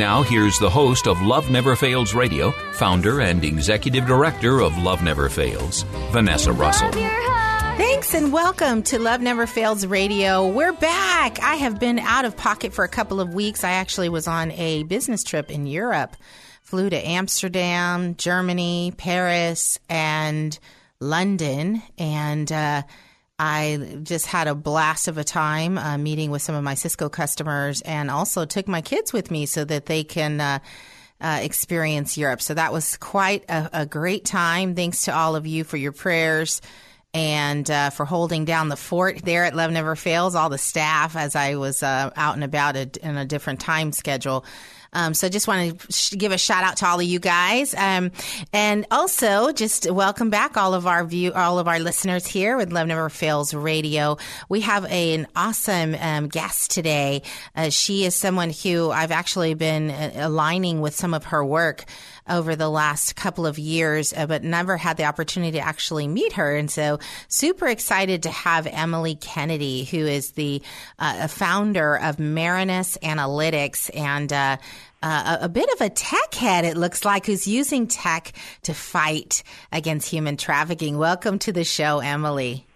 Now, here's the host of Love Never Fails Radio, founder and executive director of Love Never Fails, Vanessa Russell. Love. Thanks and welcome to Love Never Fails Radio. We're back. I have been out of pocket for a couple of weeks. I actually was on a business trip in Europe, flew to Amsterdam, Germany, Paris, and London, and uh, I just had a blast of a time uh, meeting with some of my Cisco customers, and also took my kids with me so that they can. Uh, uh, experience Europe. So that was quite a, a great time. Thanks to all of you for your prayers and uh, for holding down the fort there at Love Never Fails, all the staff as I was uh, out and about a, in a different time schedule. Um, so just want to sh- give a shout out to all of you guys, um, and also just welcome back all of our view, all of our listeners here with Love Never Fails Radio. We have a, an awesome um, guest today. Uh, she is someone who I've actually been uh, aligning with some of her work over the last couple of years, uh, but never had the opportunity to actually meet her. And so super excited to have Emily Kennedy, who is the uh, founder of Marinus Analytics and, uh, uh, a, a bit of a tech head, it looks like, who's using tech to fight against human trafficking. Welcome to the show, Emily.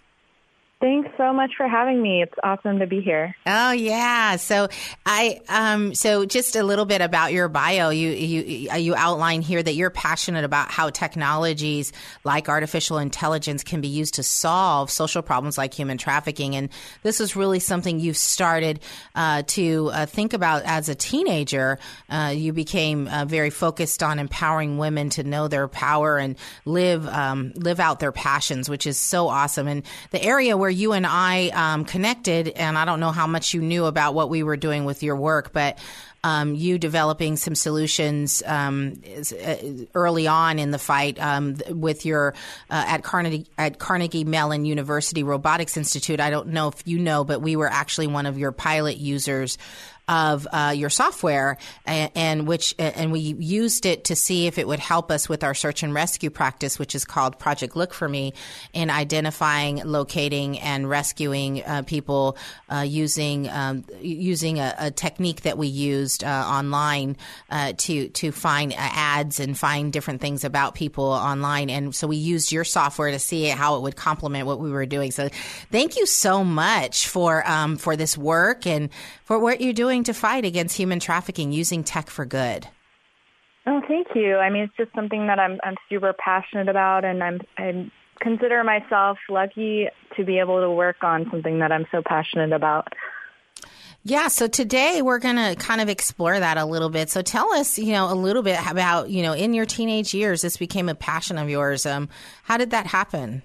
Thanks so much for having me. It's awesome to be here. Oh yeah. So I um so just a little bit about your bio. You you you outline here that you're passionate about how technologies like artificial intelligence can be used to solve social problems like human trafficking, and this is really something you've started uh, to uh, think about as a teenager. Uh, you became uh, very focused on empowering women to know their power and live um, live out their passions, which is so awesome. And the area where you and I um, connected, and I don't know how much you knew about what we were doing with your work, but um, you developing some solutions um, uh, early on in the fight um, with your uh, at Carnegie at Carnegie Mellon University Robotics Institute. I don't know if you know, but we were actually one of your pilot users of uh, your software, and, and which and we used it to see if it would help us with our search and rescue practice, which is called Project Look for Me, in identifying, locating, and rescuing uh, people uh, using um, using a, a, technique that we used uh, online uh, to to find ads and find different things about people online. And so we used your software to see how it would complement what we were doing. So thank you so much for um, for this work and for what you're doing to fight against human trafficking using tech for good. Oh, thank you. I mean, it's just something that I'm I'm super passionate about, and I'm I consider myself lucky to be able to work on something that I'm so passionate about. Yeah, so today we're going to kind of explore that a little bit. So tell us, you know, a little bit about, you know, in your teenage years, this became a passion of yours. Um, how did that happen?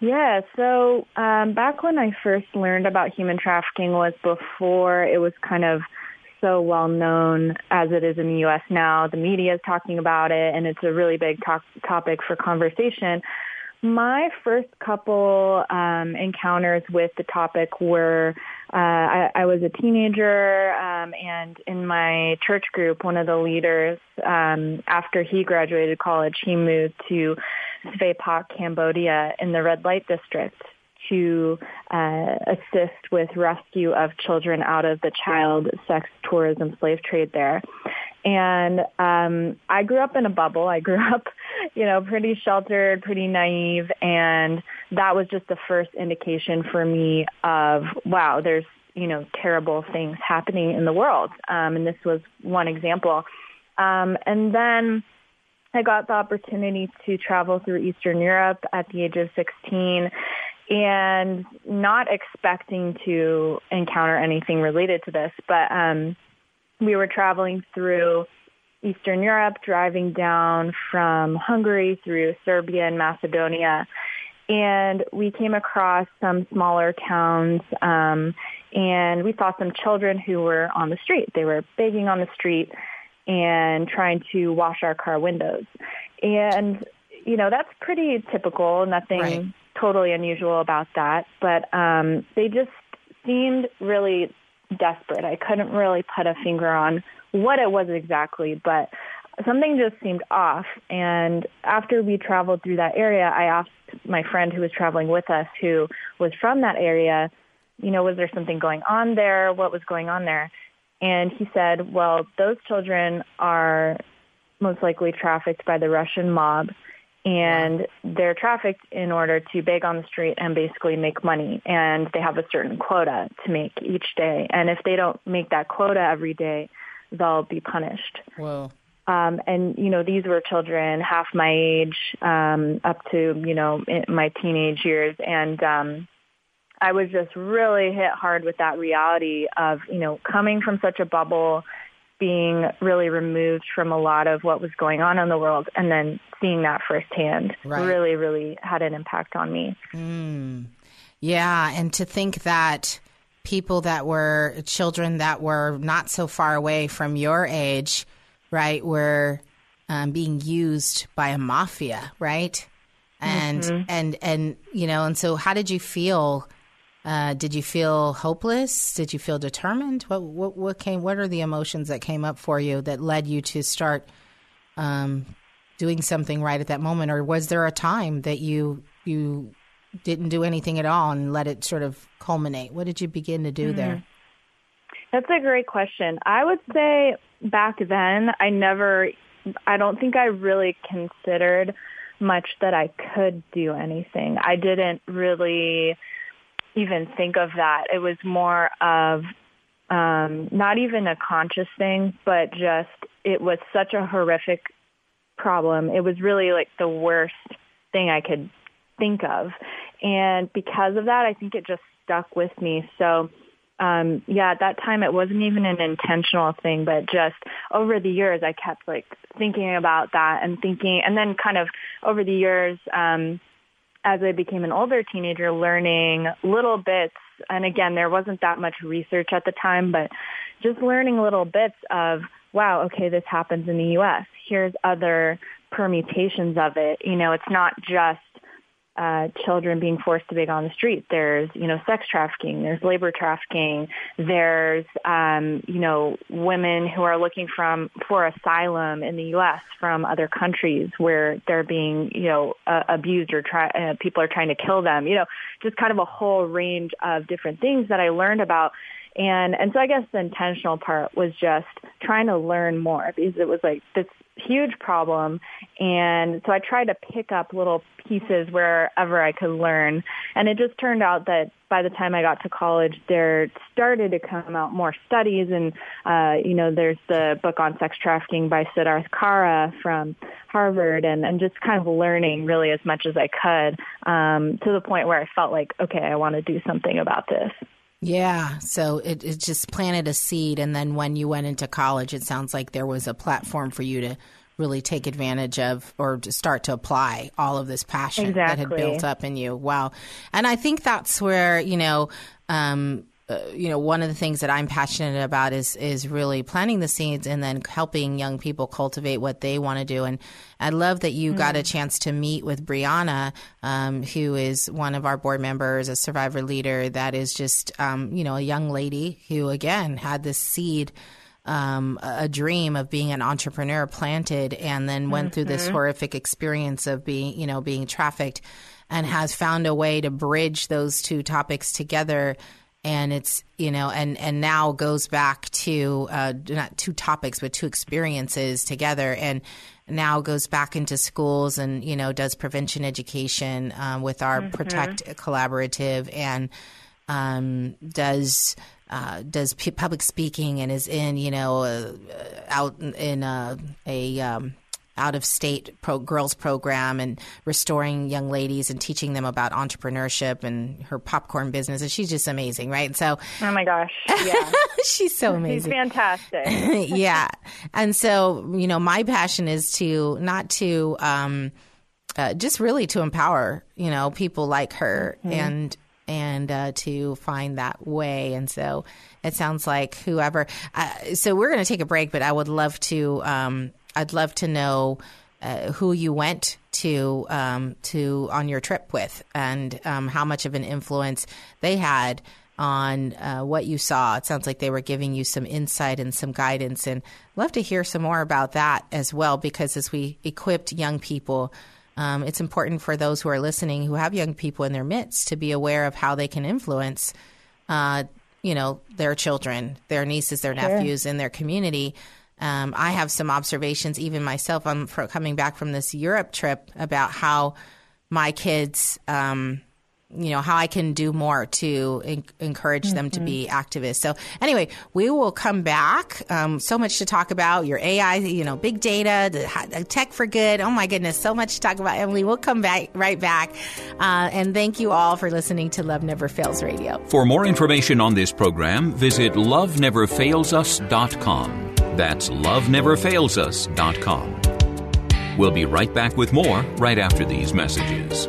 Yeah, so um, back when I first learned about human trafficking was before it was kind of so well known as it is in the U.S. now. The media is talking about it, and it's a really big to- topic for conversation. My first couple um, encounters with the topic were uh, I, I was a teenager, um, and in my church group, one of the leaders, um, after he graduated college, he moved to Svay Pak, Cambodia, in the red light district to uh, assist with rescue of children out of the child sex tourism slave trade there. And um, I grew up in a bubble. I grew up, you know, pretty sheltered, pretty naive, and that was just the first indication for me of wow, there's you know terrible things happening in the world. Um, and this was one example. Um, and then I got the opportunity to travel through Eastern Europe at the age of 16 and not expecting to encounter anything related to this, but um, we were traveling through Eastern Europe, driving down from Hungary through Serbia and Macedonia. And we came across some smaller towns, um, and we saw some children who were on the street. They were begging on the street and trying to wash our car windows. And, you know, that's pretty typical, nothing Right. totally unusual about that. But um, they just seemed really desperate. I couldn't really put a finger on what it was exactly, but something just seemed off. And after we traveled through that area, I asked my friend who was traveling with us, who was from that area, you know, was there something going on there? What was going on there? And he said, well, those children are most likely trafficked by the Russian mob and they're trafficked in order to beg on the street and basically make money. And they have a certain quota to make each day. And if they don't make that quota every day they'll be punished. Whoa. um, and you know these were children half my age um, up to you know in my teenage years. And um, I was just really hit hard with that reality of you know coming from such a bubble being really removed from a lot of what was going on in the world and then seeing that firsthand Right. really really had an impact on me Yeah, and to think that people that were children that were not so far away from your age, right, were um, being used by a mafia, right? And and and you know, and so how did you feel? Uh, did you feel hopeless? Did you feel determined? What what what came? What are the emotions that came up for you that led you to start um, doing something right at that moment, or was there a time that you you didn't do anything at all and let it sort of culminate? What did you begin to do there? That's a great question. I would say back then, I never, I don't think I really considered much that I could do anything. I didn't really even think of that. It was more of um, not even a conscious thing, but just it was such a horrific problem. It was really like the worst thing I could think of. And because of that, I think it just stuck with me. So, um, yeah, at that time it wasn't even an intentional thing, but just over the years I kept like thinking about that and thinking, and then kind of over the years, um, as I became an older teenager, learning little bits. And again, there wasn't that much research at the time, but just learning little bits of, wow, okay, this happens in the U.S. Here's other permutations of it. You know, it's not just uh, children being forced to beg on the street. There's, you know, sex trafficking. There's labor trafficking. There's, um, you know, women who are looking from for asylum in the U.S. from other countries where they're being, you know, uh, abused or try, uh, people are trying to kill them. You know, just kind of a whole range of different things that I learned about. And and so I guess the intentional part was just trying to learn more because it was like this huge problem. And so I tried to pick up little pieces wherever I could learn. And it just turned out that by the time I got to college there started to come out more studies. And uh you know there's the book on sex trafficking by Siddharth Kara from Harvard. And and just kind of learning really as much as I could um to the point where I felt like okay I want to do something about this Yeah, so it, it just planted a seed, and then when you went into college, it sounds like there was a platform for you to really take advantage of or to start to apply all of this passion that had built up in you. Wow. And I think that's where, you know, um, uh, you know, one of the things that I'm passionate about is is really planting the seeds and then helping young people cultivate what they want to do. And I love that you mm. got a mm. chance to meet with Brianna, um, who is one of our board members, a survivor leader. That is just, um, you know, a young lady who again had this seed. Um, a dream of being an entrepreneur planted and then went mm-hmm. through this mm-hmm. horrific experience of being, you know, being trafficked and has found a way to bridge those two topics together and it's you know and and now goes back to uh, not two topics but two experiences together and now goes back into schools and you know does prevention education um, with our mm-hmm. protect collaborative and um, does uh, does p- public speaking and is in you know uh, out in a, a um, out of state pro- girls program and restoring young ladies and teaching them about entrepreneurship and her popcorn business. And she's just amazing, right? And so, oh my gosh, yeah, she's so amazing. She's fantastic. yeah, and so you know, my passion is to not to um, uh, just really to empower you know people like her mm-hmm. and and uh, to find that way. And so it sounds like whoever. Uh, so we're going to take a break, but I would love to. Um, I'd love to know uh, who you went to um, to on your trip with, and um, how much of an influence they had on uh, what you saw. It sounds like they were giving you some insight and some guidance, and I'd love to hear some more about that as well. Because as we equipped young people, um, it's important for those who are listening who have young people in their midst to be aware of how they can influence. Uh, you know, their children, their nieces, their sure. nephews in their community um, I have some observations, even myself. I'm coming back from this Europe trip about how my kids, um, you know, how I can do more to en- encourage mm-hmm. them to be mm-hmm. activists. So, anyway, we will come back. Um, so much to talk about your AI, you know, big data, the, tech for good. Oh my goodness, so much to talk about, Emily. We'll come back right back. Uh, and thank you all for listening to Love Never Fails Radio. For more information on this program, visit loveneverfailsus.com. That's loveneverfailsus.com. We'll be right back with more right after these messages.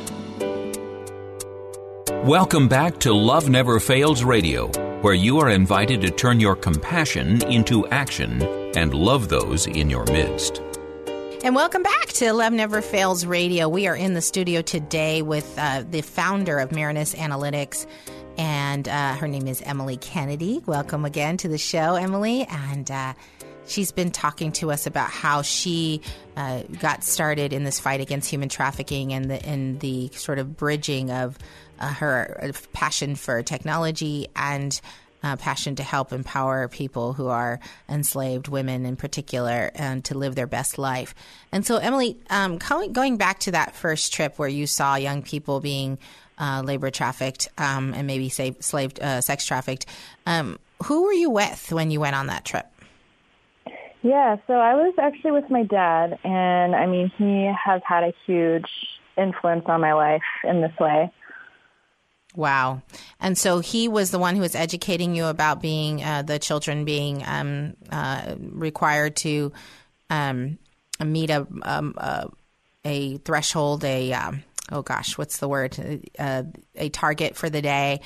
Welcome back to Love Never Fails Radio, where you are invited to turn your compassion into action and love those in your midst. And welcome back to Love Never Fails Radio. We are in the studio today with uh, the founder of Marinus Analytics, and uh, her name is Emily Kennedy. Welcome again to the show, Emily. And uh, she's been talking to us about how she uh, got started in this fight against human trafficking and the, and the sort of bridging of uh, her passion for technology and uh, passion to help empower people who are enslaved, women in particular, and to live their best life. And so, Emily, um, going back to that first trip where you saw young people being uh, labor trafficked um, and maybe say slave uh, sex trafficked, um, who were you with when you went on that trip? Yeah, so I was actually with my dad, and I mean, he has had a huge influence on my life in this way. Wow. And so he was the one who was educating you about being uh, the children being um, uh, required to um, meet a, um, uh, a threshold, a, um, oh gosh, what's the word? Uh, a target for the day.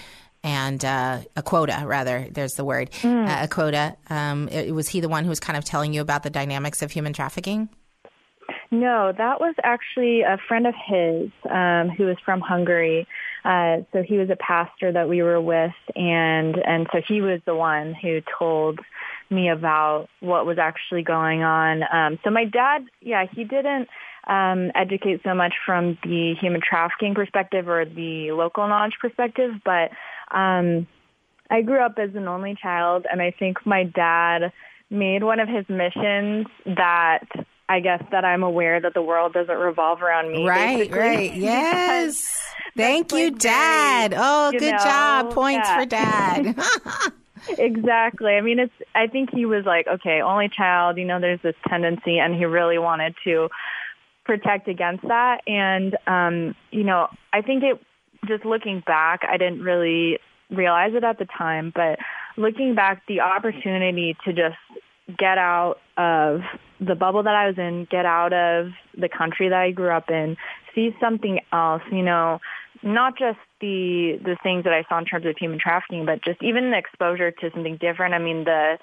And uh, a quota, rather, there's the word, mm. a quota. Um, it, was he the one who was kind of telling you about the dynamics of human trafficking? No, that was actually a friend of his um, who was from Hungary Uh, so he was a pastor that we were with, and and so he was the one who told me about what was actually going on. Um, so my dad, yeah, he didn't um, educate so much from the human trafficking perspective or the local knowledge perspective, but um, I grew up as an only child, and I think my dad made one of his missions that I guess that I'm aware that the world doesn't revolve around me. Right, basically. right. Yes. Thank you, like Dad. very, oh, you good know, job. Points yeah. for Dad. exactly. I mean, it's. I think he was like, okay, only child. You know, there's this tendency, and he really wanted to protect against that. And um, you know, I think it. Just looking back, I didn't really realize it at the time, but looking back, the opportunity to just get out of the bubble that I was in, get out of the country that I grew up in, see something else, you know, not just the the things that I saw in terms of human trafficking, but just even the exposure to something different. I mean, the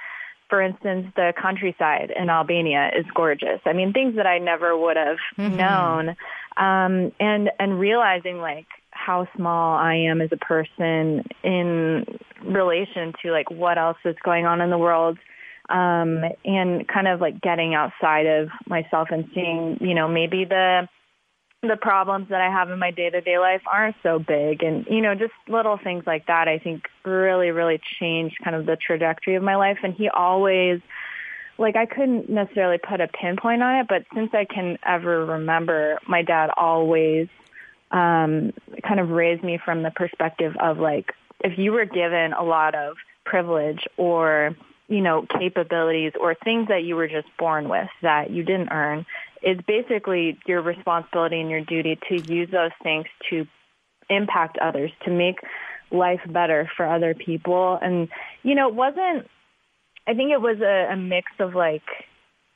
for instance, the countryside in Albania is gorgeous. I mean, things that I never would have Mhm. known, um, and and realizing like how small I am as a person in relation to like what else is going on in the world um and kind of like getting outside of myself and seeing you know maybe the the problems that I have in my day-to-day life aren't so big. And you know just little things like that I think really really changed kind of the trajectory of my life. And he always like I couldn't necessarily put a pinpoint on it but since I can ever remember my dad always um kind of raised me from the perspective of like if you were given a lot of privilege or you know capabilities or things that you were just born with that you didn't earn it's basically your responsibility and your duty to use those things to impact others to make life better for other people. And you know it wasn't i think it was a, a mix of like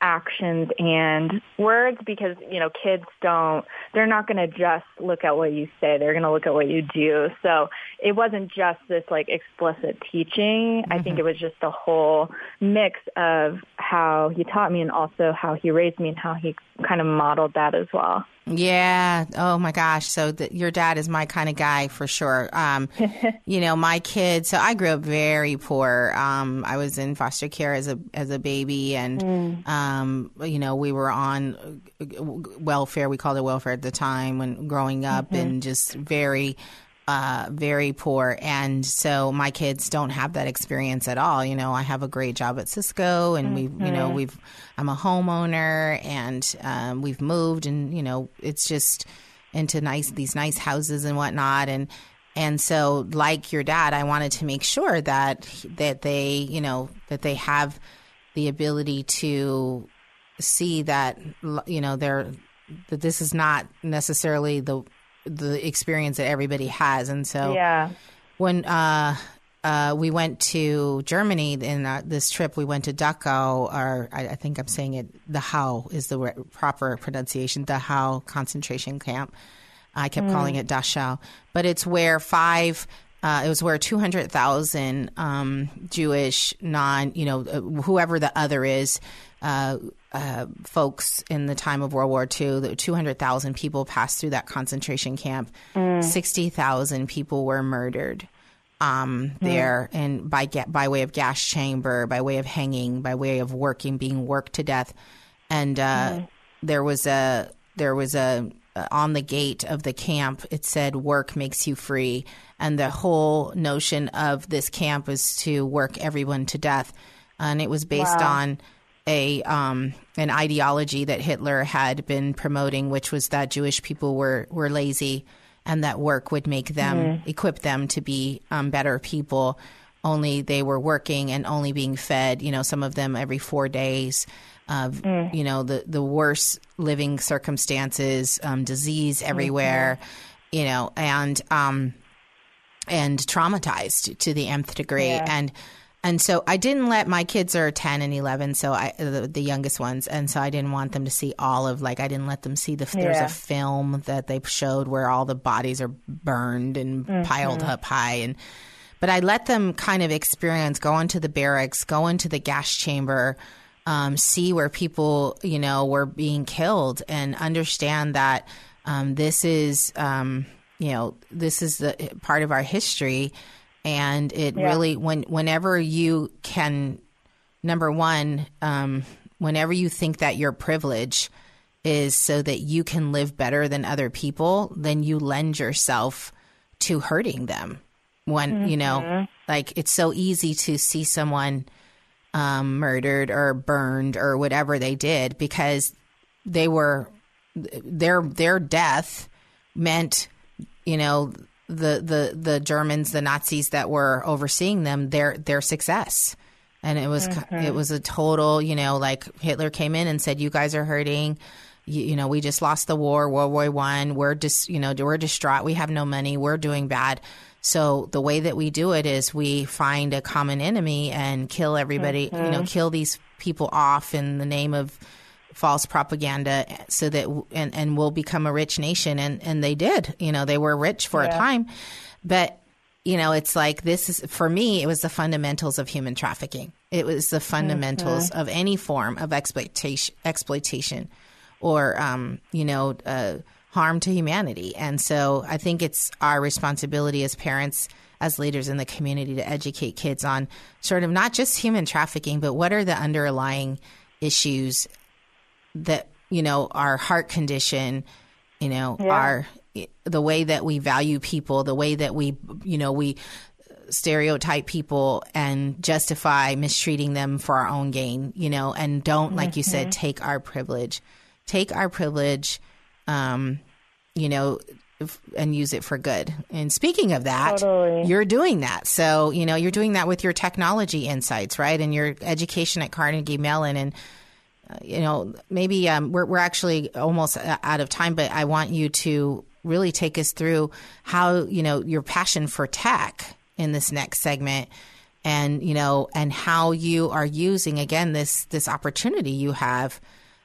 actions and words because you know kids don't they're not going to just look at what you say they're going to look at what you do. So it wasn't just this like explicit teaching. I think mm-hmm. it was just a whole mix of how he taught me and also how he raised me and how he kind of modeled that as well Yeah. Oh my gosh. So the, your dad is my kind of guy for sure. Um, you know, my kids. So I grew up very poor. Um, I was in foster care as a as a baby, and um, you know, we were on uh, welfare. We called it welfare at the time when growing up, and just very. Uh, very poor, and so my kids don't have that experience at all. You know, I have a great job at Cisco, and we, you know, we've I'm a homeowner, and um, we've moved, and you know, it's just into nice these nice houses and whatnot, and and so like your dad, I wanted to make sure that that they, you know, that they have the ability to see that you know they're that this is not necessarily the the experience that everybody has, and so yeah when uh, uh, we went to Germany in uh, this trip, we went to Dachau, or I, I think I'm saying it, the How is the re- proper pronunciation, the How concentration camp. I kept calling it Dachau, but it's where five. Uh, it was where 200,000 um, Jewish non, you know, uh, whoever the other is, uh, uh, folks in the time of World War II, the 200,000 people passed through that concentration camp. 60,000 people were murdered um, there, and by ga- by way of gas chamber, by way of hanging, by way of working, being worked to death, and uh, there was a there was a on the gate of the camp. It said, "Work makes you free," and the whole notion of this camp was to work everyone to death, and it was based on a um, an ideology that Hitler had been promoting, which was that Jewish people were were lazy and that work would make them equip them to be um, better people. Only they were working and only being fed. You know, some of them every four days. Of you know the the worst living circumstances, um, disease everywhere. You know, and um, and traumatized to the nth degree. And and so I didn't let my kids are 10 and 11, so I the, the youngest ones, and so I didn't want them to see all of like I didn't let them see the there's a film that they showed where all the bodies are burned and piled up high and but I let them kind of experience go into the barracks, go into the gas chamber, um, see where people, you know, were being killed and understand that um, this is um, you know, this is the part of our history, and it Yeah. really when whenever you can, number one, um, whenever you think that your privilege is so that you can live better than other people, then you lend yourself to hurting them. When you know, like it's so easy to see someone um, murdered or burned or whatever they did because they were their their death meant you know the the the Germans the Nazis that were overseeing them their their success. And it was it was a total you know like Hitler came in and said you guys are hurting. You, you know we just lost the war World War One. We're just you know we're distraught. We have no money. We're doing bad. So the way that we do it is we find a common enemy and kill everybody you know mm-hmm. kill these people off in the name of false propaganda so that and and we'll become a rich nation and and they did. You know they were rich for a time. But you know it's like this is for me it was the fundamentals of human trafficking. It was the fundamentals of any form of exploitation exploitation or um you know uh harm to humanity. And so i think it's our responsibility as parents as leaders in the community to educate kids on sort of not just human trafficking but what are the underlying issues that you know our heart condition you know our the way that we value people the way that we you know we stereotype people and justify mistreating them for our own gain you know and don't like you said take our privilege. Take our privilege um you know and use it for good. And speaking of that Totally. you're doing that. So you know you're doing that with your technology insights right? And your education at carnegie mellon and you know, maybe um, we're we're actually almost uh, out of time, but I want you to really take us through how you know your passion for tech in this next segment, and you know, and how you are using again this this opportunity you have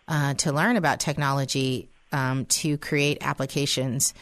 uh, to learn about technology um, to create applications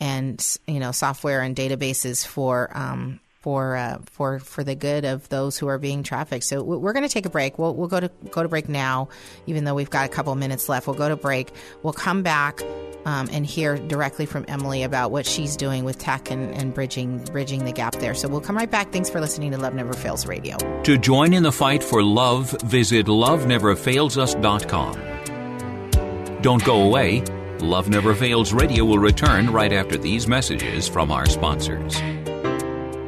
and you know software and databases for um, for uh, for for the good of those who are being trafficked. So we- we're going to take a break. We'll we'll go to go to break now, even though we've got a couple minutes left. We'll go to break. We'll come back. Um, and hear directly from Emily about what she's doing with tech and, and bridging bridging the gap there. So we'll come right back. Thanks for listening to Love Never Fails Radio. To join in the fight for love, visit loveneverfailsus.com. Don't go away. Love Never Fails Radio will return right after these messages from our sponsors.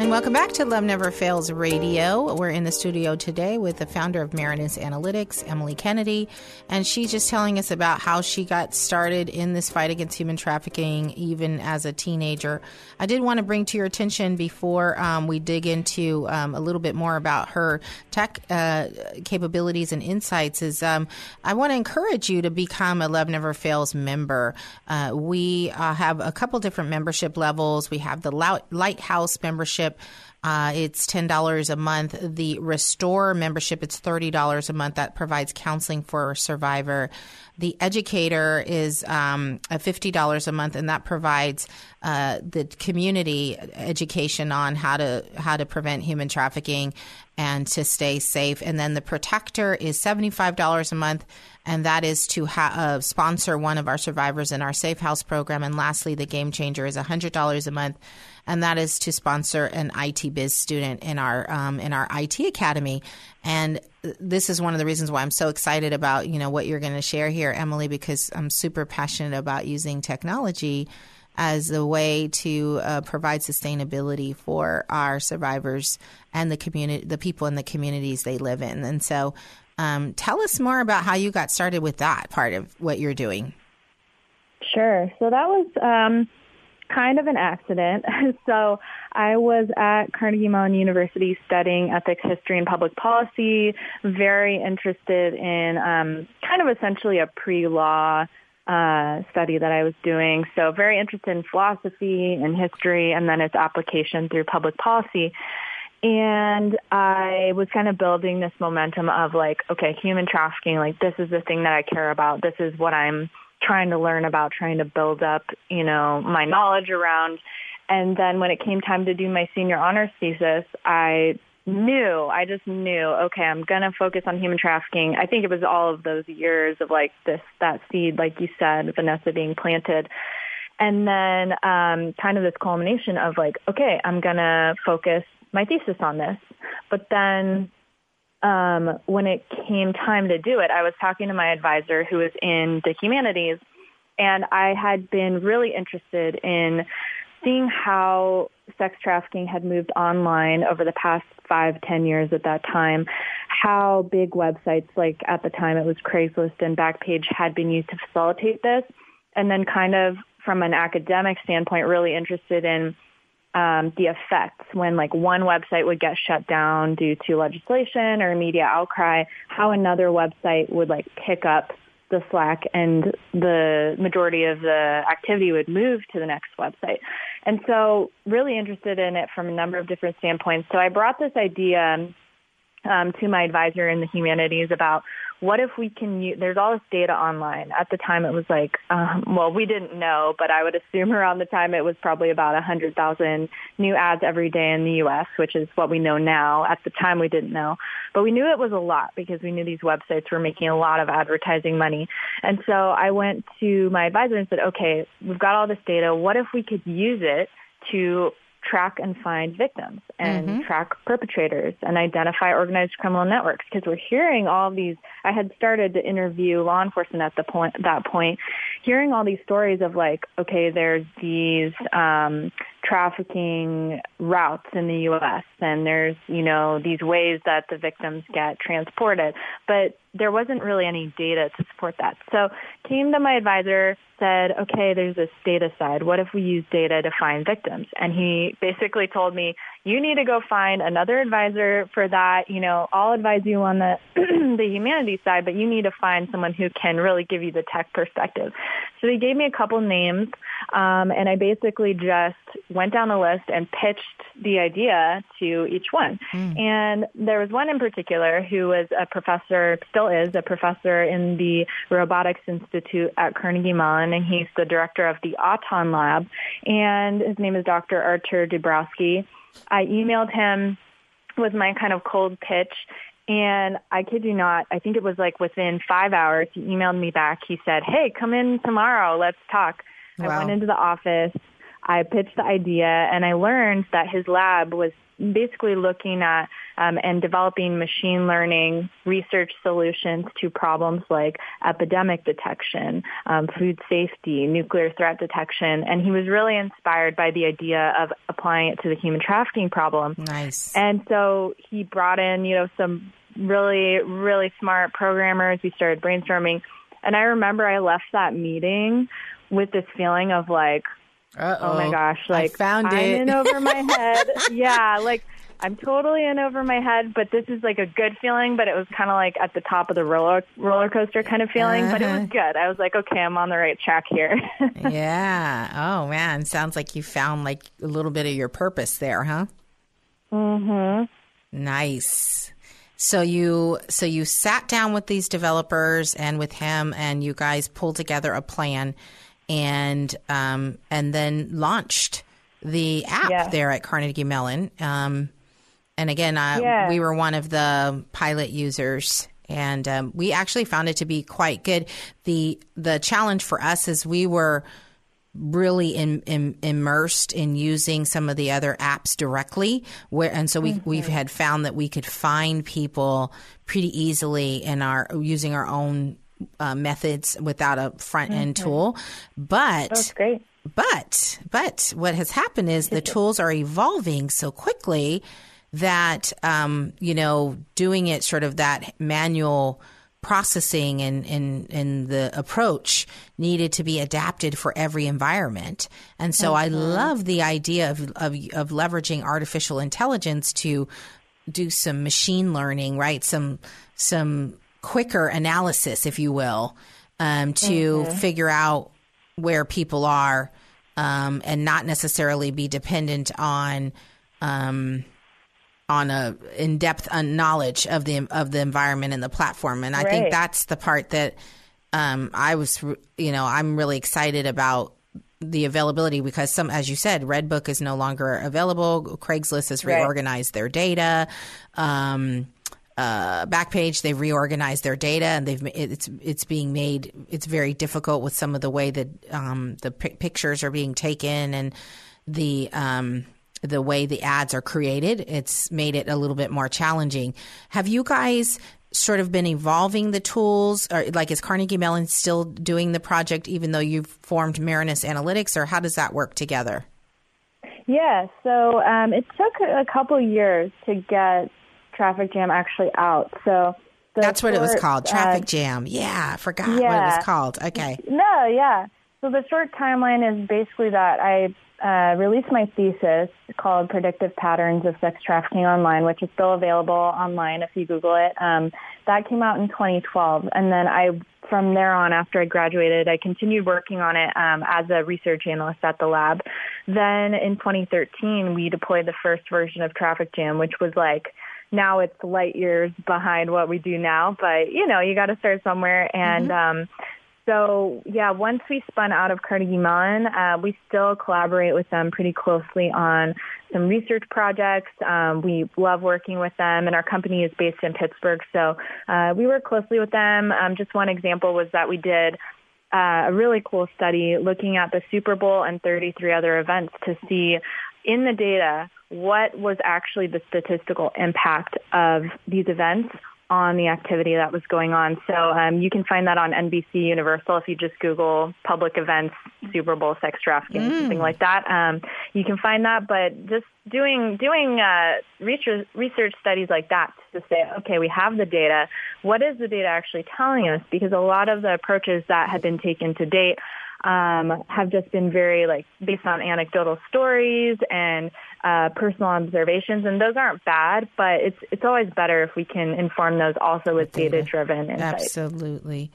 And welcome back to Love Never Fails Radio. We're in the studio today with the founder of Marinus Analytics, Emily Kennedy, and she's just telling us about how she got started in this fight against human trafficking even as a teenager. I did want to bring to your attention before um, we dig into um, a little bit more about her tech uh, capabilities and insights is um, I want to encourage you to become a Love Never Fails member. Uh, we uh, have a couple different membership levels. We have the Lighthouse membership. Uh, it's ten dollars a month. The Restore membership, it's thirty dollars a month. That provides counseling for a survivor. The Educator is um, a fifty dollars a month, and that provides uh, the community education on how to how to prevent human trafficking and to stay safe. And then the Protector is seventy five dollars a month, and that is to ha- uh, sponsor one of our survivors in our Safe House program. And lastly, the Game Changer is hundred dollars a month and that is to sponsor an IT Biz student in our um, in our IT academy, and this is one of the reasons why I'm so excited about you know what you're going to share here, Emily, because I'm super passionate about using technology as a way to uh, provide sustainability for our survivors and the community, the people in the communities they live in. And so, um, tell us more about how you got started with that part of what you're doing. Sure. So that was um, kind of an accident. so I was at Carnegie Mellon University studying ethics, history, and public policy, very interested in um, kind of essentially a pre-law uh, study that I was doing. So very interested in philosophy and history and then its application through public policy. And I was kind of building this momentum of like, okay, human trafficking, like this is the thing that I care about. This is what I'm trying to learn about, trying to build up, you know, my knowledge around. And then when it came time to do my senior honors thesis, I knew, I just knew, okay, I'm going to focus on human trafficking. I think it was all of those years of like this, that seed, like you said, Vanessa being planted. And then um, kind of this culmination of like, okay, I'm going to focus my thesis on this. But then um, when it came time to do it, I was talking to my advisor who was in the humanities, and I had been really interested in seeing how sex trafficking had moved online over the past five, ten years at that time, how big websites like at the time it was Craigslist and Backpage had been used to facilitate this, and then kind of from an academic standpoint, really interested in um, the effects when like one website would get shut down due to legislation or media outcry, how another website would like pick up the slack and the majority of the activity would move to the next website. And so really interested in it from a number of different standpoints. So I brought this idea um, to my advisor in the humanities about what if we can use, there's all this data online. At the time it was like, um, well, we didn't know, but I would assume around the time it was probably about 100,000 new ads every day in the U.S., which is what we know now. At the time we didn't know, but we knew it was a lot because we knew these websites were making a lot of advertising money. And so I went to my advisor and said, okay, we've got all this data. What if we could use it to track and find victims and mm-hmm. track perpetrators and identify organized criminal networks because we're hearing all these I had started to interview law enforcement at the point that point hearing all these stories of like okay there's these um trafficking routes in the US and there's you know these ways that the victims get transported but there wasn't really any data to support that so came to my advisor said, okay, there's this data side. What if we use data to find victims? And he basically told me, you need to go find another advisor for that. You know, I'll advise you on the the humanities side, but you need to find someone who can really give you the tech perspective. So they gave me a couple names, um, and I basically just went down the list and pitched the idea to each one. Mm. And there was one in particular who was a professor, still is a professor in the Robotics Institute at Carnegie Mellon, and he's the director of the Auton Lab. And his name is Dr. Artur Dubrawski. I emailed him with my kind of cold pitch and I kid you not, I think it was like within five hours, he emailed me back. He said, hey, come in tomorrow. Let's talk. Wow. I went into the office. I pitched the idea and I learned that his lab was basically looking at um, and developing machine learning research solutions to problems like epidemic detection, um, food safety, nuclear threat detection, and he was really inspired by the idea of applying it to the human trafficking problem. Nice. And so he brought in, you know, some really, really smart programmers. We started brainstorming, and I remember I left that meeting with this feeling of like, uh-oh. Oh my gosh! Like I found I'm it. in over my head. yeah, like I'm totally in over my head. But this is like a good feeling. But it was kind of like at the top of the roller roller coaster kind of feeling. Uh-huh. But it was uh-huh. good. I was like, okay, I'm on the right track here. yeah. Oh man, sounds like you found like a little bit of your purpose there, huh? Mm-hmm. Nice. So you so you sat down with these developers and with him, and you guys pulled together a plan and um, and then launched the app yeah. there at Carnegie Mellon. Um, and again, uh, yeah. we were one of the pilot users, and um, we actually found it to be quite good. the The challenge for us is we were really in, in, immersed in using some of the other apps directly where and so we Mm-hmm. we've had found that we could find people pretty easily in our using our own uh, methods without a front end Mhm. tool but That's great. but but what has happened is the tools are evolving so quickly that um, you know doing it sort of that manual processing and, and, and the approach needed to be adapted for every environment. And so I love the idea of, of, of leveraging artificial intelligence to do some machine learning, right? Some, some quicker analysis, if you will, um, to Mhm. figure out where people are, um, and not necessarily be dependent on, um, on a in-depth uh, knowledge of the of the environment and the platform. And i think that's the part that um, i was you know i'm really excited about the availability because some as you said redbook is no longer available. Craigslist has Right. reorganized their data. Um, uh, Backpage, they've reorganized their data and they've it's it's being made it's very difficult with some of the way that um, the pi pictures are being taken and the um, the way the ads are created. It's made it a little bit more challenging. Have you guys sort of been evolving the tools, or like is Carnegie Mellon still doing the project even though you've formed Marinus Analytics, or how does that work together? Yeah, so um, it took a couple years to get Traffic Jam actually out. So That's what it was short, called, uh, Traffic Jam. Yeah, I forgot what it was called. Okay. No, yeah. So the short timeline is basically that I uh, released my thesis called Predictive Patterns of Sex Trafficking Online, which is still available online if you Google it. Um, that came out in 2012. And then I, from there on, after I graduated, I continued working on it um, as a research analyst at the lab. Then in 2013, we deployed the first version of Traffic Jam, which was like, now it's light years behind what we do now, but you know, you got to start somewhere. And um, so, yeah, once we spun out of Carnegie Mellon, uh, we still collaborate with them pretty closely on some research projects. Um, we love working with them, and our company is based in Pittsburgh, so uh, we work closely with them. Um, just one example was that we did uh, a really cool study looking at the Super Bowl and 33 other events to see in the data what was actually the statistical impact of these events on the activity that was going on. So um, you can find that on NBC Universal if you just Google public events, Super Bowl, sex trafficking, Mm. something like that. Um, you can find that, but just doing doing uh, research research studies like that to say, okay, we have the data. What is the data actually telling us? Because a lot of the approaches that have been taken to date um, have just been very like based on anecdotal stories and uh, personal observations, and those aren't bad, but it's it's always better if we can inform those also with data driven insights. Absolutely.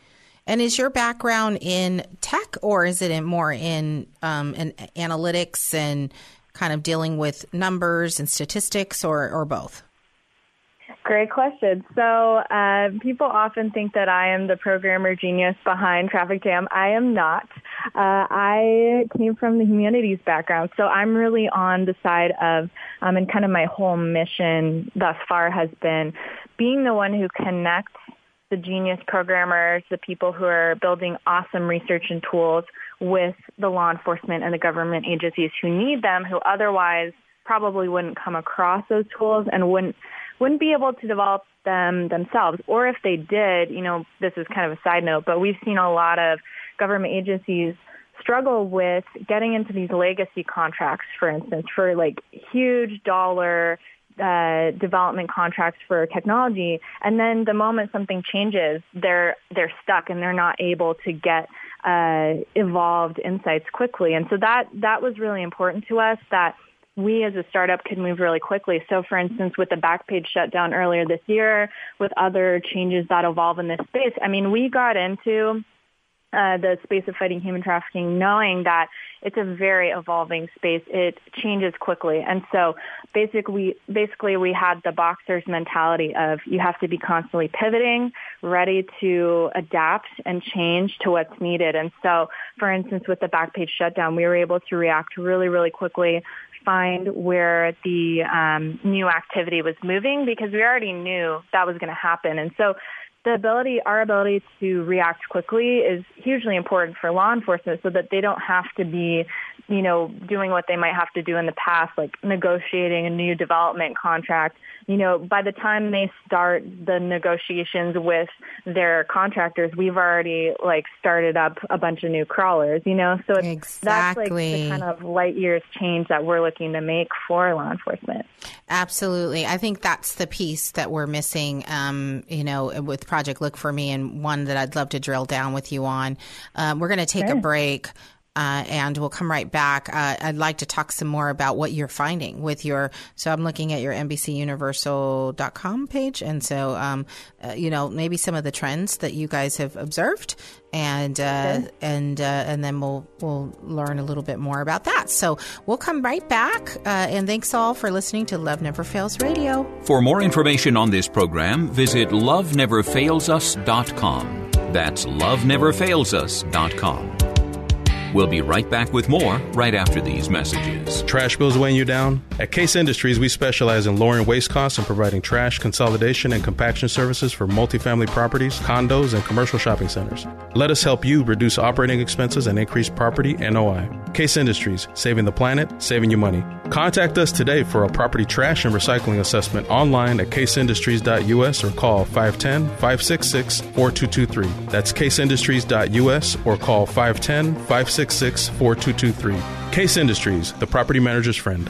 And is your background in tech, or is it in more in um, in analytics and kind of dealing with numbers and statistics, or or both? Great question. So uh, people often think that I am the programmer genius behind Traffic Jam. I am not. Uh, I came from the humanities background, so I'm really on the side of, um, and kind of my whole mission thus far has been being the one who connects the genius programmers, the people who are building awesome research and tools with the law enforcement and the government agencies who need them, who otherwise probably wouldn't come across those tools and wouldn't wouldn't be able to develop them themselves. Or if they did, you know, this is kind of a side note, but we've seen a lot of government agencies struggle with getting into these legacy contracts, for instance, for like huge dollar uh, development contracts for technology, and then the moment something changes, they're they're stuck and they're not able to get uh, evolved insights quickly. And so that that was really important to us that we as a startup could move really quickly. So for instance, with the Backpage shutdown earlier this year, with other changes that evolve in this space, I mean, we got into uh, the space of fighting human trafficking knowing that it's a very evolving space. It changes quickly. And so basically, basically we had the boxer's mentality of you have to be constantly pivoting, ready to adapt and change to what's needed. And so, for instance, with the Backpage shutdown, we were able to react really, really quickly, find where the um, new activity was moving because we already knew that was going to happen. And so the ability, our ability to react quickly is hugely important for law enforcement so that they don't have to be, you know, doing what they might have to do in the past, like negotiating a new development contract. You know, by the time they start the negotiations with their contractors, we've already like started up a bunch of new crawlers, you know, so it's, exactly. that's like the kind of light years change that we're looking to make for law enforcement. Absolutely. I think that's the piece that we're missing, um, you know, with Project Look for Me, and one that I'd love to drill down with you on. Um, we're going to take Sure. a break. Uh, and we'll come right back. Uh, I'd like to talk some more about what you're finding with your. So I'm looking at your NBCUniversal.com page, and so um, uh, you know maybe some of the trends that you guys have observed, and uh, and uh, and then we'll we'll learn a little bit more about that. So we'll come right back. Uh, and thanks all for listening to Love Never Fails Radio. For more information on this program, visit loveneverfailsus.com. That's loveneverfailsus.com. We'll be right back with more right after these messages. Trash bills weighing you down? At Case Industries, we specialize in lowering waste costs and providing trash consolidation and compaction services for multifamily properties, condos, and commercial shopping centers. Let us help you reduce operating expenses and increase property NOI. Case Industries, saving the planet, saving you money. Contact us today for a property trash and recycling assessment online at caseindustries.us or call 510 566 4223. That's caseindustries.us or call 510 566 4223. Case Industries, the property manager's friend.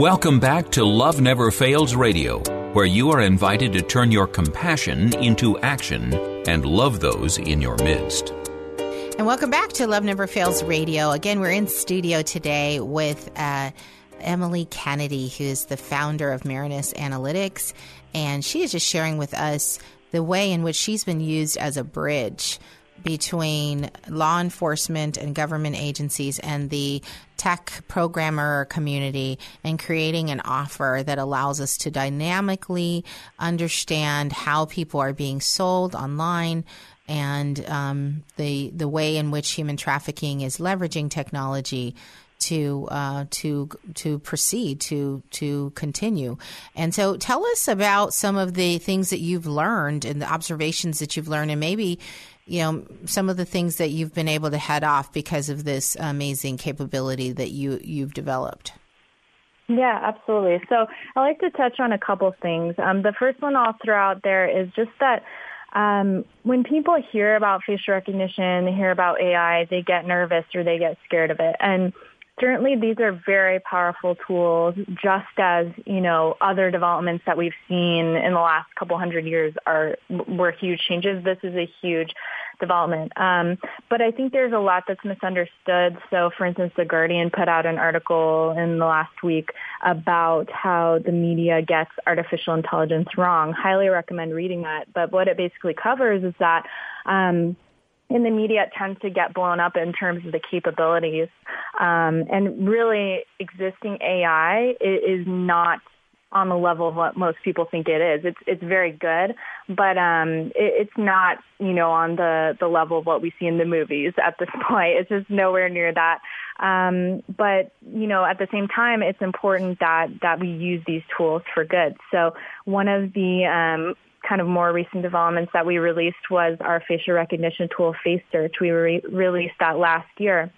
Welcome back to Love Never Fails Radio, where you are invited to turn your compassion into action and love those in your midst. And welcome back to Love Never Fails Radio. Again, we're in studio today with uh, Emily Kennedy, who is the founder of Marinus Analytics, and she is just sharing with us the way in which she's been used as a bridge between law enforcement and government agencies and the tech programmer community and creating an offer that allows us to dynamically understand how people are being sold online and um, the the way in which human trafficking is leveraging technology to uh, to to proceed to to continue. And so, tell us about some of the things that you've learned and the observations that you've learned, and maybe you know some of the things that you've been able to head off because of this amazing capability that you you've developed. Yeah, absolutely. So I like to touch on a couple things. Um, the first one I'll throw out there is just that um, when people hear about facial recognition, they hear about AI, they get nervous or they get scared of it. And certainly these are very powerful tools, just as, you know, other developments that we've seen in the last couple hundred years are were huge changes. This is a huge development. Um, but I think there's a lot that's misunderstood. So, for instance, The Guardian put out an article in the last week about how the media gets artificial intelligence wrong. Highly recommend reading that. But what it basically covers is that um, in the media, it tends to get blown up in terms of the capabilities. Um, and really, existing AI is, not on the level of what most people think it is. It's it's very good, but um, it, it's not you know on the the level of what we see in the movies at this point. It's just nowhere near that. Um, but you know, at the same time, it's important that that we use these tools for good. So one of the um, kind of more recent developments that we released was our facial recognition tool, Face Search. We re- released that last year.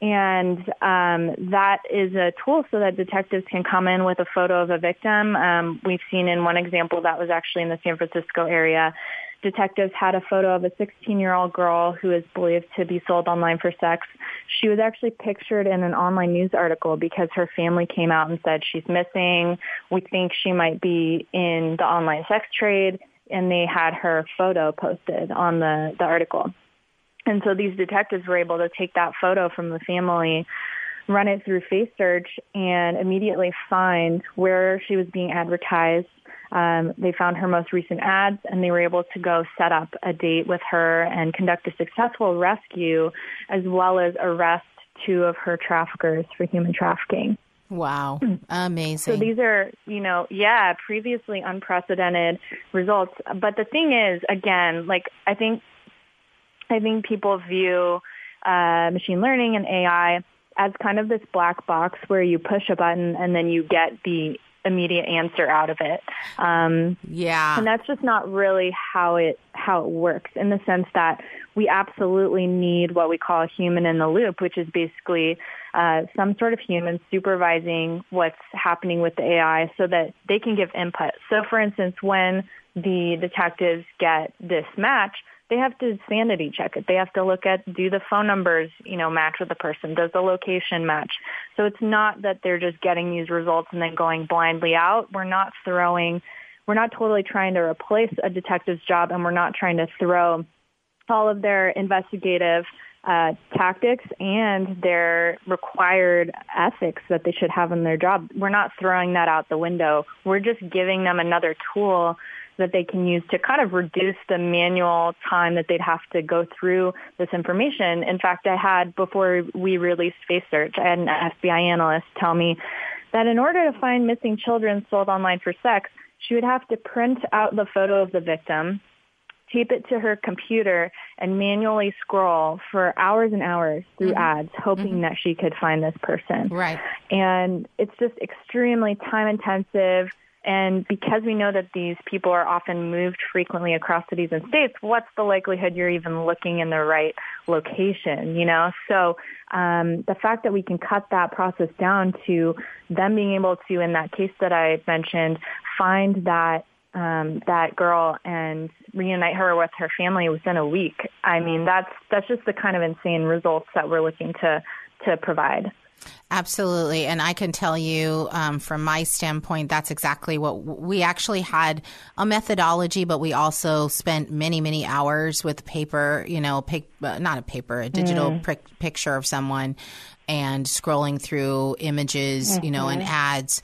And um, that is a tool so that detectives can come in with a photo of a victim. Um, we've seen in one example that was actually in the San Francisco area. Detectives had a photo of a 16-year-old girl who is believed to be sold online for sex. She was actually pictured in an online news article because her family came out and said she's missing. We think she might be in the online sex trade, and they had her photo posted on the, the article. And so these detectives were able to take that photo from the family, run it through Face Search, and immediately find where she was being advertised, Um, they found her most recent ads and they were able to go set up a date with her and conduct a successful rescue as well as arrest two of her traffickers for human trafficking. Wow. Amazing. So these are, you know, yeah, previously unprecedented results. But the thing is, again, like I think, I think people view uh, machine learning and AI as kind of this black box where you push a button and then you get the immediate answer out of it. Um, yeah, and that's just not really how it how it works in the sense that we absolutely need what we call a human in the loop, which is basically uh, some sort of human supervising what's happening with the AI so that they can give input. So, for instance, when the detectives get this match, they have to sanity check it. They have to look at do the phone numbers, you know, match with the person? Does the location match? So it's not that they're just getting these results and then going blindly out. We're not throwing we're not totally trying to replace a detective's job and we're not trying to throw all of their investigative uh, tactics and their required ethics that they should have in their job. We're not throwing that out the window. We're just giving them another tool that they can use to kind of reduce the manual time that they'd have to go through this information. In fact, I had, before we released Face Search, I had an FBI analyst tell me that in order to find missing children sold online for sex, she would have to print out the photo of the victim, tape it to her computer, and manually scroll for hours and hours through Mm-hmm. ads, hoping that she could find this person. Right. And it's just extremely time intensive. And because we know that these people are often moved frequently across cities and states, what's the likelihood you're even looking in the right location, you know? So um, the fact that we can cut that process down to them being able to, in that case that I mentioned, find that um, that girl and reunite her with her family within a week. I mean, that's that's just the kind of insane results that we're looking to to provide. Absolutely. And I can tell you um, from my standpoint, that's exactly what we actually had a methodology, but we also spent many, many hours with paper, you know, pic, uh, not a paper, a digital Mm. pic- picture of someone and scrolling through images, you know, and Mhm. ads.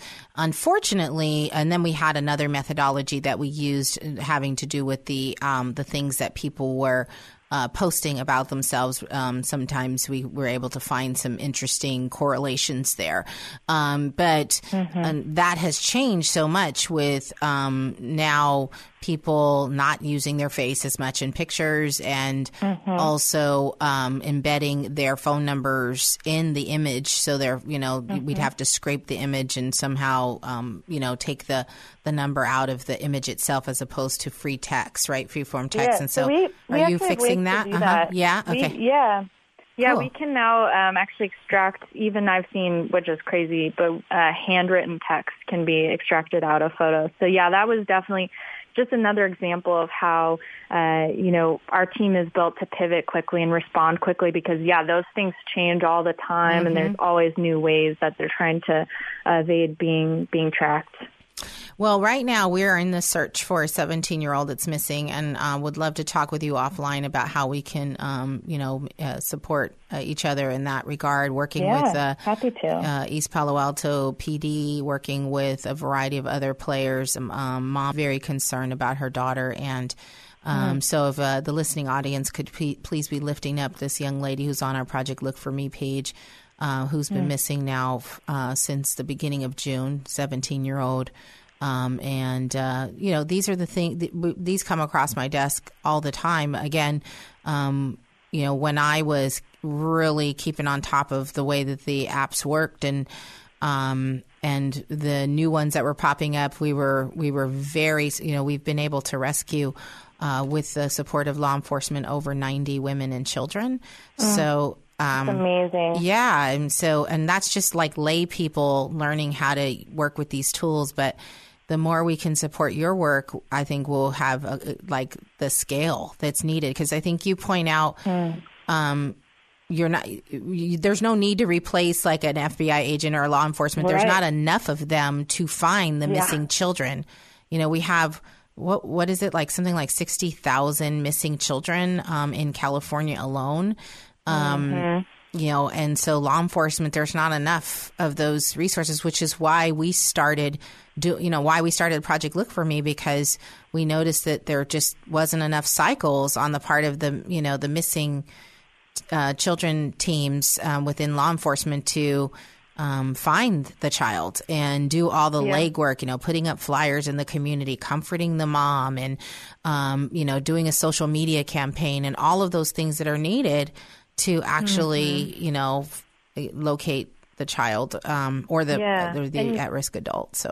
Unfortunately, and then we had another methodology that we used uh, having to do with the um, the things that people were uh, posting about themselves. Um, sometimes we were able to find some interesting correlations there, um, but um, that has changed so much with um, now people not using their face as much in pictures and also um, embedding their phone numbers in the image so they're you know we'd Mhm. have to scrape the image and somehow um, you know take the the number out of the image itself as opposed to free text right free form text Yeah, and so, we, we are you fixing that Uh-huh. that. yeah We- okay yeah. Yeah, Cool. we can now um, actually extract, even I've seen, which is crazy, but uh, handwritten text can be extracted out of photos. So yeah, that was definitely just another example of how, uh, you know, our team is built to pivot quickly and respond quickly because yeah, those things change all the time and there's Mhm. always new ways that they're trying to evade being, being tracked. Well, right now we're in the search for a 17 year old that's missing, and uh, would love to talk with you offline about how we can, um, you know, uh, support uh, each other in that regard. Working Yeah, with uh, happy to. uh, East Palo Alto PD, working with a variety of other players. Um, mom very concerned about her daughter, and um, Mm. so if uh, the listening audience could pe- please be lifting up this young lady who's on our Project Look for Me page. Uh, who's been Mm. missing now uh, since the beginning of June, 17 year old. Um, and uh, you know, these are the things. These come across my desk all the time. Again, um, you know, when I was really keeping on top of the way that the apps worked and um, and the new ones that were popping up, we were we were very. You know, we've been able to rescue. Uh, with the support of law enforcement, over 90 women and children. Mm. So, um, amazing. yeah, and so and that's just like lay people learning how to work with these tools. But the more we can support your work, I think we'll have a, like the scale that's needed. Because I think you point out, um, you're not. You, there's no need to replace like an FBI agent or law enforcement. There's not enough of them to find the Yeah. missing children. You know, we have. What what is it like? Something like sixty thousand missing children um, in California alone. Um, Mhm. You know, and so law enforcement, there's not enough of those resources, which is why we started do, you know, why we started Project Look for Me because we noticed that there just wasn't enough cycles on the part of the, you know, the missing uh, children teams um, within law enforcement to um, find the child and do all the Yeah. legwork, you know, putting up flyers in the community, comforting the mom, and um, you know, doing a social media campaign, and all of those things that are needed to actually, Mm-hmm. you know, locate the child um, or the Yeah. the And- at-risk adult. So.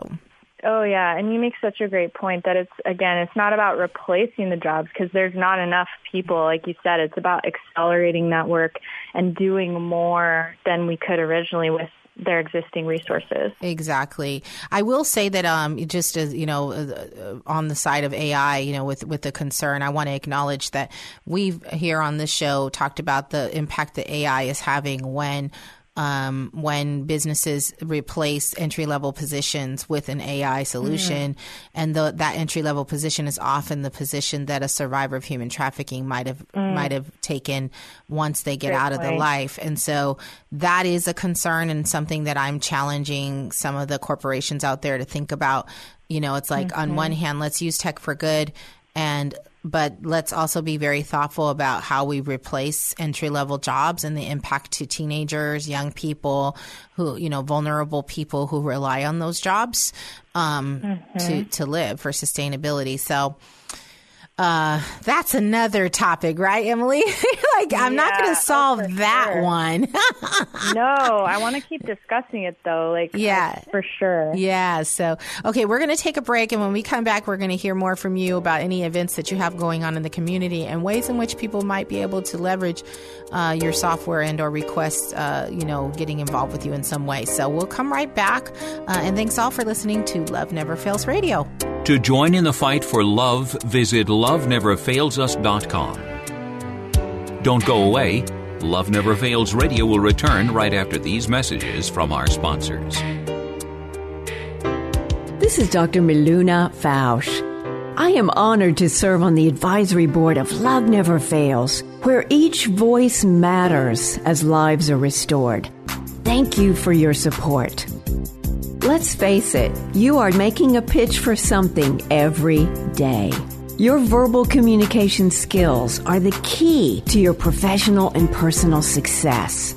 Oh yeah, and you make such a great point that it's again, it's not about replacing the jobs because there's not enough people. Like you said, it's about accelerating that work and doing more than we could originally with their existing resources. Exactly. I will say that um, just as you know, uh, uh, on the side of AI, you know, with with the concern, I want to acknowledge that we've here on this show talked about the impact that AI is having when. Um, when businesses replace entry level positions with an AI solution, and the, that entry level position is often the position that a survivor of human trafficking might have Mm. might have taken once they get Great out of the life. And so that is a concern and something that I'm challenging some of the corporations out there to think about. You know, it's like on Mhm. one hand, let's use tech for good and but let's also be very thoughtful about how we replace entry level jobs and the impact to teenagers, young people who, you know, vulnerable people who rely on those jobs um, to, Mhm. to live for sustainability. So, uh, that's another topic, right, Emily? like, I'm not going oh, to solve for that sure. one. no, I want to keep discussing it though. Like, Yeah. for sure. Yeah. So, okay, we're going to take a break. And when we come back, we're going to hear more from you about any events that you have going on in the community and ways in which people might be able to leverage uh, your software and or request, uh, you know, getting involved with you in some way. So we'll come right back. Uh, and thanks all for listening to Love Never Fails Radio. To join in the fight for love, visit loveneverfailsus.com. Don't go away. Love Never Fails Radio will return right after these messages from our sponsors. This is Dr. Miluna Fausch. I am honored to serve on the advisory board of Love Never Fails, where each voice matters as lives are restored. Thank you for your support. Let's face it, you are making a pitch for something every day. Your verbal communication skills are the key to your professional and personal success.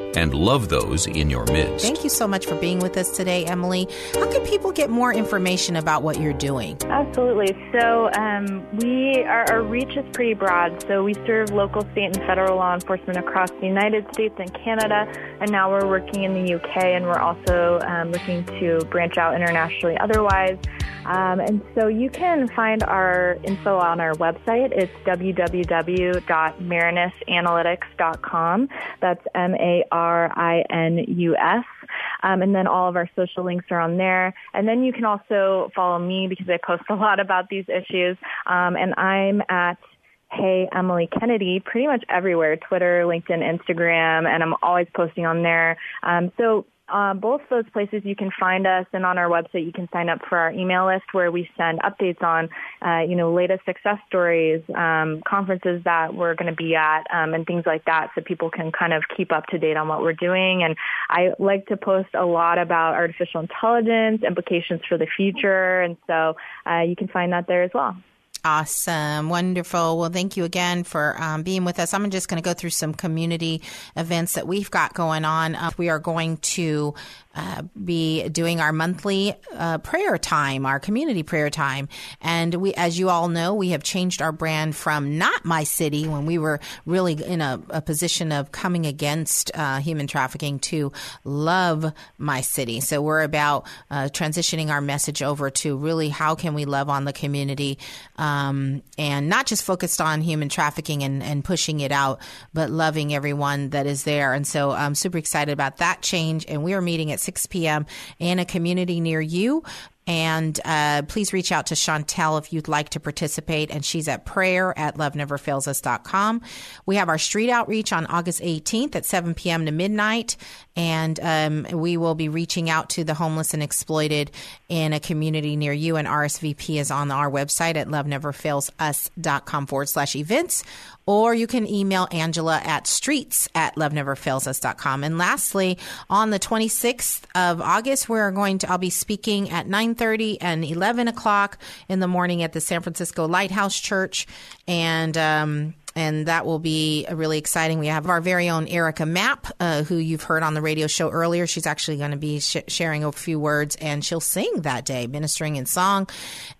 and love those in your midst. Thank you so much for being with us today, Emily. How can people get more information about what you're doing? Absolutely. So um, we our, our reach is pretty broad. So we serve local, state, and federal law enforcement across the United States and Canada, and now we're working in the UK, and we're also um, looking to branch out internationally. Otherwise, um, and so you can find our info on our website. It's www.marinusanalytics.com. That's M A R I N U S. Um, and then all of our social links are on there. And then you can also follow me because I post a lot about these issues. Um, and I'm at Hey Emily Kennedy pretty much everywhere Twitter, LinkedIn, Instagram, and I'm always posting on there. Um, so uh, both those places you can find us, and on our website you can sign up for our email list where we send updates on, uh, you know, latest success stories, um, conferences that we're going to be at, um, and things like that, so people can kind of keep up to date on what we're doing. And I like to post a lot about artificial intelligence implications for the future, and so uh, you can find that there as well. Awesome. Wonderful. Well, thank you again for um, being with us. I'm just going to go through some community events that we've got going on. Uh, we are going to uh, be doing our monthly uh, prayer time, our community prayer time. And we, as you all know, we have changed our brand from not my city when we were really in a, a position of coming against uh, human trafficking to love my city. So we're about uh, transitioning our message over to really how can we love on the community um, and not just focused on human trafficking and, and pushing it out, but loving everyone that is there. And so I'm super excited about that change. And we are meeting at 6 p.m. in a community near you. And uh, please reach out to Chantel if you'd like to participate. And she's at prayer at loveneverfailsus.com. We have our street outreach on August 18th at 7 p.m. to midnight. And um, we will be reaching out to the homeless and exploited in a community near you. And RSVP is on our website at loveneverfailsus.com forward slash events or you can email Angela at streets at loveneverfailsus.com. And lastly, on the 26th of August, we're going to, I'll be speaking at 9.30 and 11 o'clock in the morning at the San Francisco Lighthouse Church. And, um, and that will be really exciting. We have our very own Erica Mapp, uh, who you've heard on the radio show earlier. She's actually going to be sh- sharing a few words, and she'll sing that day, ministering in song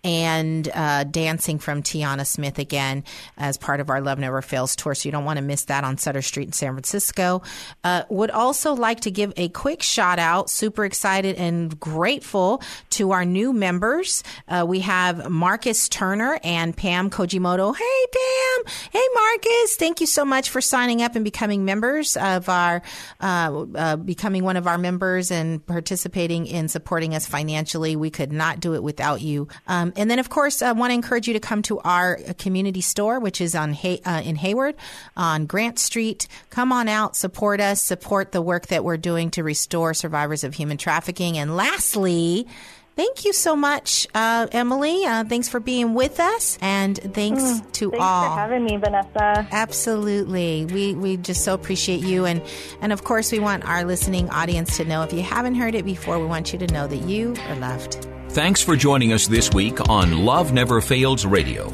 and uh, dancing from Tiana Smith again as part of our Love Never Fails tour. So you don't want to miss that on Sutter Street in San Francisco. Uh, would also like to give a quick shout out. Super excited and grateful to our new members. Uh, we have Marcus Turner and Pam Kojimoto. Hey, Pam. Hey, Marcus. Marcus, thank you so much for signing up and becoming members of our, uh, uh, becoming one of our members and participating in supporting us financially. We could not do it without you. Um, and then, of course, I want to encourage you to come to our community store, which is on Hay- uh, in Hayward on Grant Street. Come on out, support us, support the work that we're doing to restore survivors of human trafficking. And lastly, Thank you so much, uh, Emily. Uh, thanks for being with us, and thanks Mm, to thanks all for having me, Vanessa. Absolutely, we we just so appreciate you, and and of course we want our listening audience to know if you haven't heard it before, we want you to know that you are loved. Thanks for joining us this week on Love Never Fails Radio.